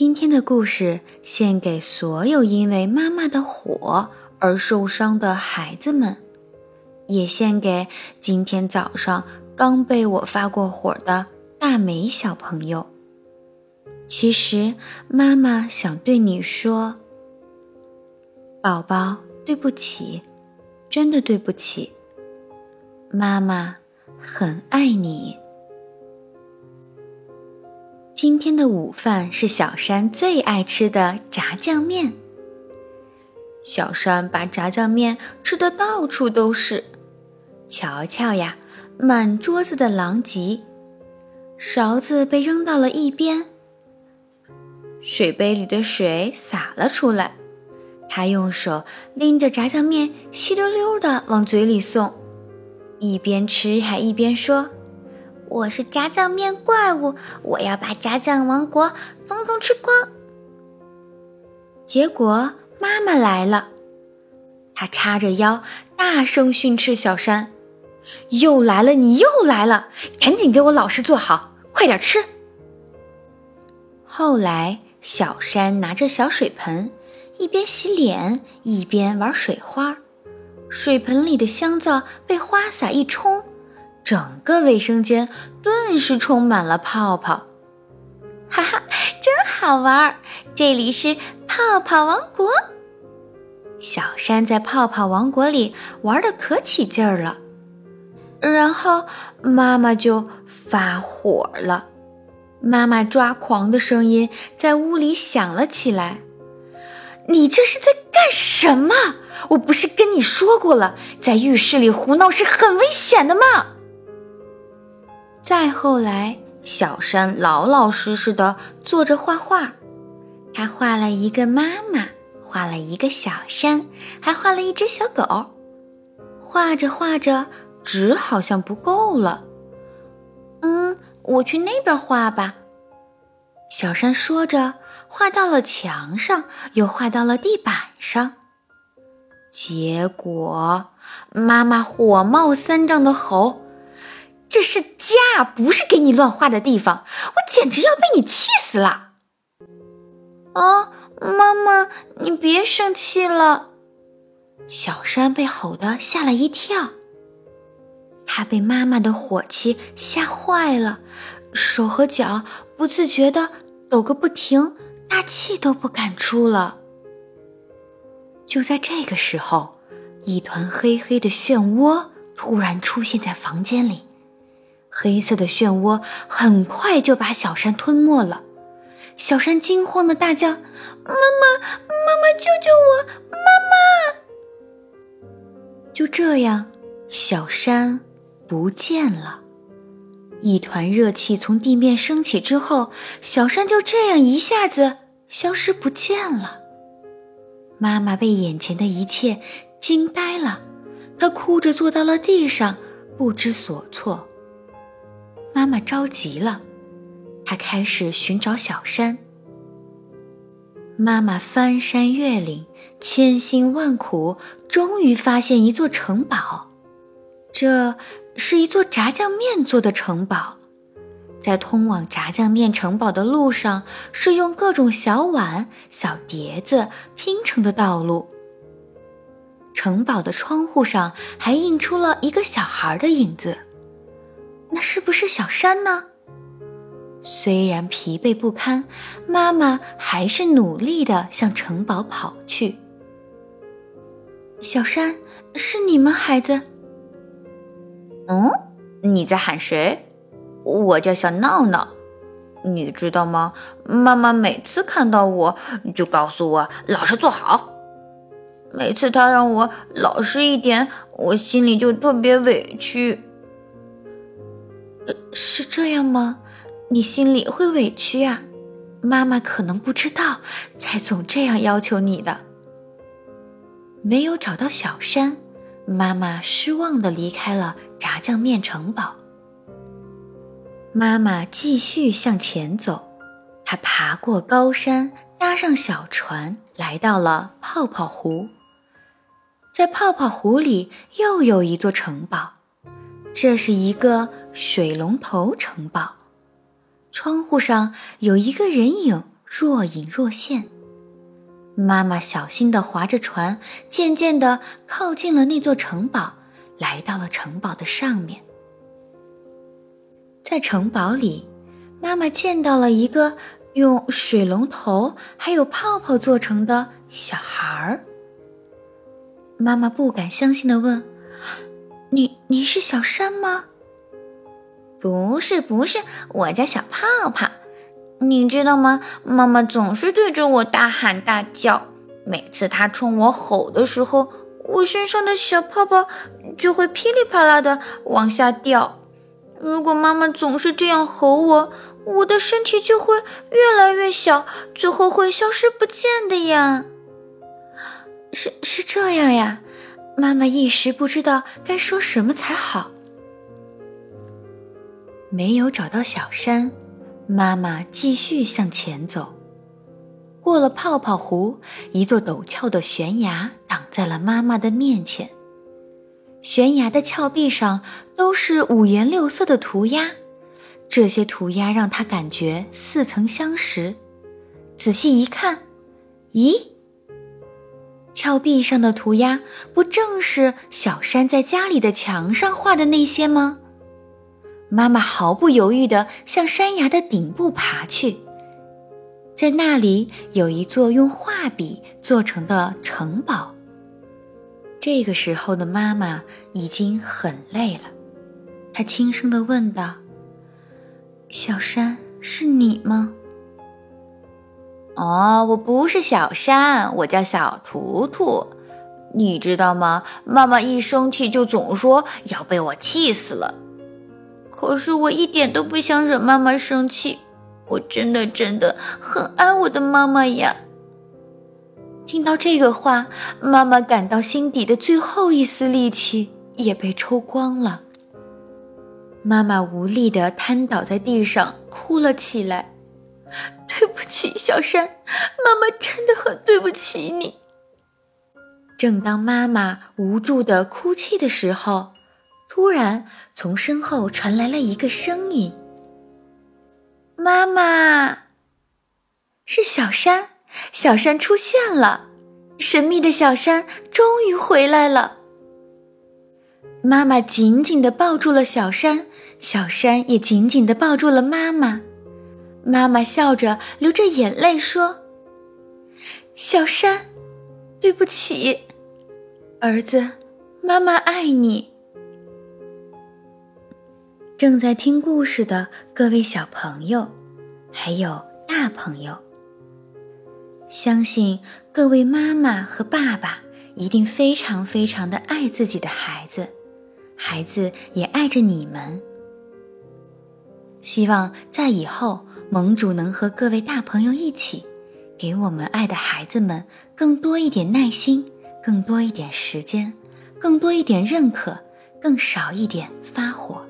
今天的故事献给所有因为妈妈的火而受伤的孩子们，也献给今天早上刚被我发过火的大美小朋友。其实，妈妈想对你说：“宝宝，对不起，真的对不起。妈妈很爱你。”今天的午饭是小山最爱吃的炸酱面。小山把炸酱面吃的到处都是，瞧瞧呀，满桌子的狼藉，勺子被扔到了一边，水杯里的水洒了出来。他用手拎着炸酱面，稀溜溜的往嘴里送，一边吃还一边说。我是炸酱面怪物，我要把炸酱王国统统吃光。结果妈妈来了，她叉着腰，大声训斥小山：“又来了，你又来了，赶紧给我老实坐好，快点吃。”后来，小山拿着小水盆，一边洗脸一边玩水花，水盆里的香皂被花洒一冲。整个卫生间顿时充满了泡泡，哈哈，真好玩儿！这里是泡泡王国。小山在泡泡王国里玩的可起劲儿了，然后妈妈就发火了，妈妈抓狂的声音在屋里响了起来：“你这是在干什么？我不是跟你说过了，在浴室里胡闹是很危险的吗？”再后来，小山老老实实的坐着画画。他画了一个妈妈，画了一个小山，还画了一只小狗。画着画着，纸好像不够了。嗯，我去那边画吧。小山说着，画到了墙上，又画到了地板上。结果，妈妈火冒三丈的吼。这是家，不是给你乱画的地方。我简直要被你气死了！啊，妈妈，你别生气了。小山被吼得吓了一跳，他被妈妈的火气吓坏了，手和脚不自觉的抖个不停，大气都不敢出了。就在这个时候，一团黑黑的漩涡突然出现在房间里。黑色的漩涡很快就把小山吞没了，小山惊慌的大叫：“妈妈，妈妈，救救我！妈妈！”就这样，小山不见了。一团热气从地面升起之后，小山就这样一下子消失不见了。妈妈被眼前的一切惊呆了，她哭着坐到了地上，不知所措。妈妈着急了，她开始寻找小山。妈妈翻山越岭，千辛万苦，终于发现一座城堡。这是一座炸酱面做的城堡，在通往炸酱面城堡的路上，是用各种小碗、小碟子拼成的道路。城堡的窗户上还映出了一个小孩的影子。那是不是小山呢？虽然疲惫不堪，妈妈还是努力的向城堡跑去。小山，是你吗，孩子？嗯，你在喊谁？我叫小闹闹。你知道吗？妈妈每次看到我就告诉我老实坐好。每次她让我老实一点，我心里就特别委屈。是这样吗？你心里会委屈啊？妈妈可能不知道，才总这样要求你的。没有找到小山，妈妈失望的离开了炸酱面城堡。妈妈继续向前走，她爬过高山，搭上小船，来到了泡泡湖。在泡泡湖里，又有一座城堡。这是一个水龙头城堡，窗户上有一个人影若隐若现。妈妈小心地划着船，渐渐地靠近了那座城堡，来到了城堡的上面。在城堡里，妈妈见到了一个用水龙头还有泡泡做成的小孩儿。妈妈不敢相信地问：“你你是小山吗？”“不是，不是，我叫小泡泡。你知道吗？妈妈总是对着我大喊大叫，每次她冲我吼的时候，我身上的小泡泡就会噼里啪啦的往下掉。”如果妈妈总是这样吼我，我的身体就会越来越小，最后会消失不见的呀。是是这样呀，妈妈一时不知道该说什么才好。没有找到小山，妈妈继续向前走。过了泡泡湖，一座陡峭的悬崖挡在了妈妈的面前。悬崖的峭壁上都是五颜六色的涂鸦，这些涂鸦让他感觉似曾相识。仔细一看，咦，峭壁上的涂鸦不正是小山在家里的墙上画的那些吗？妈妈毫不犹豫地向山崖的顶部爬去，在那里有一座用画笔做成的城堡。这个时候的妈妈已经很累了，她轻声的问道：“小山，是你吗？”“哦，我不是小山，我叫小图图。你知道吗？妈妈一生气就总说要被我气死了。可是我一点都不想惹妈妈生气，我真的真的很爱我的妈妈呀。”听到这个话，妈妈感到心底的最后一丝力气也被抽光了。妈妈无力地瘫倒在地上，哭了起来。对不起，小山，妈妈真的很对不起你。正当妈妈无助地哭泣的时候，突然从身后传来了一个声音：“妈妈，是小山。”小山出现了，神秘的小山终于回来了。妈妈紧紧地抱住了小山，小山也紧紧地抱住了妈妈。妈妈笑着流着眼泪说：“小山，对不起，儿子，妈妈爱你。”正在听故事的各位小朋友，还有大朋友。相信各位妈妈和爸爸一定非常非常的爱自己的孩子，孩子也爱着你们。希望在以后，盟主能和各位大朋友一起，给我们爱的孩子们更多一点耐心，更多一点时间，更多一点认可，更少一点发火。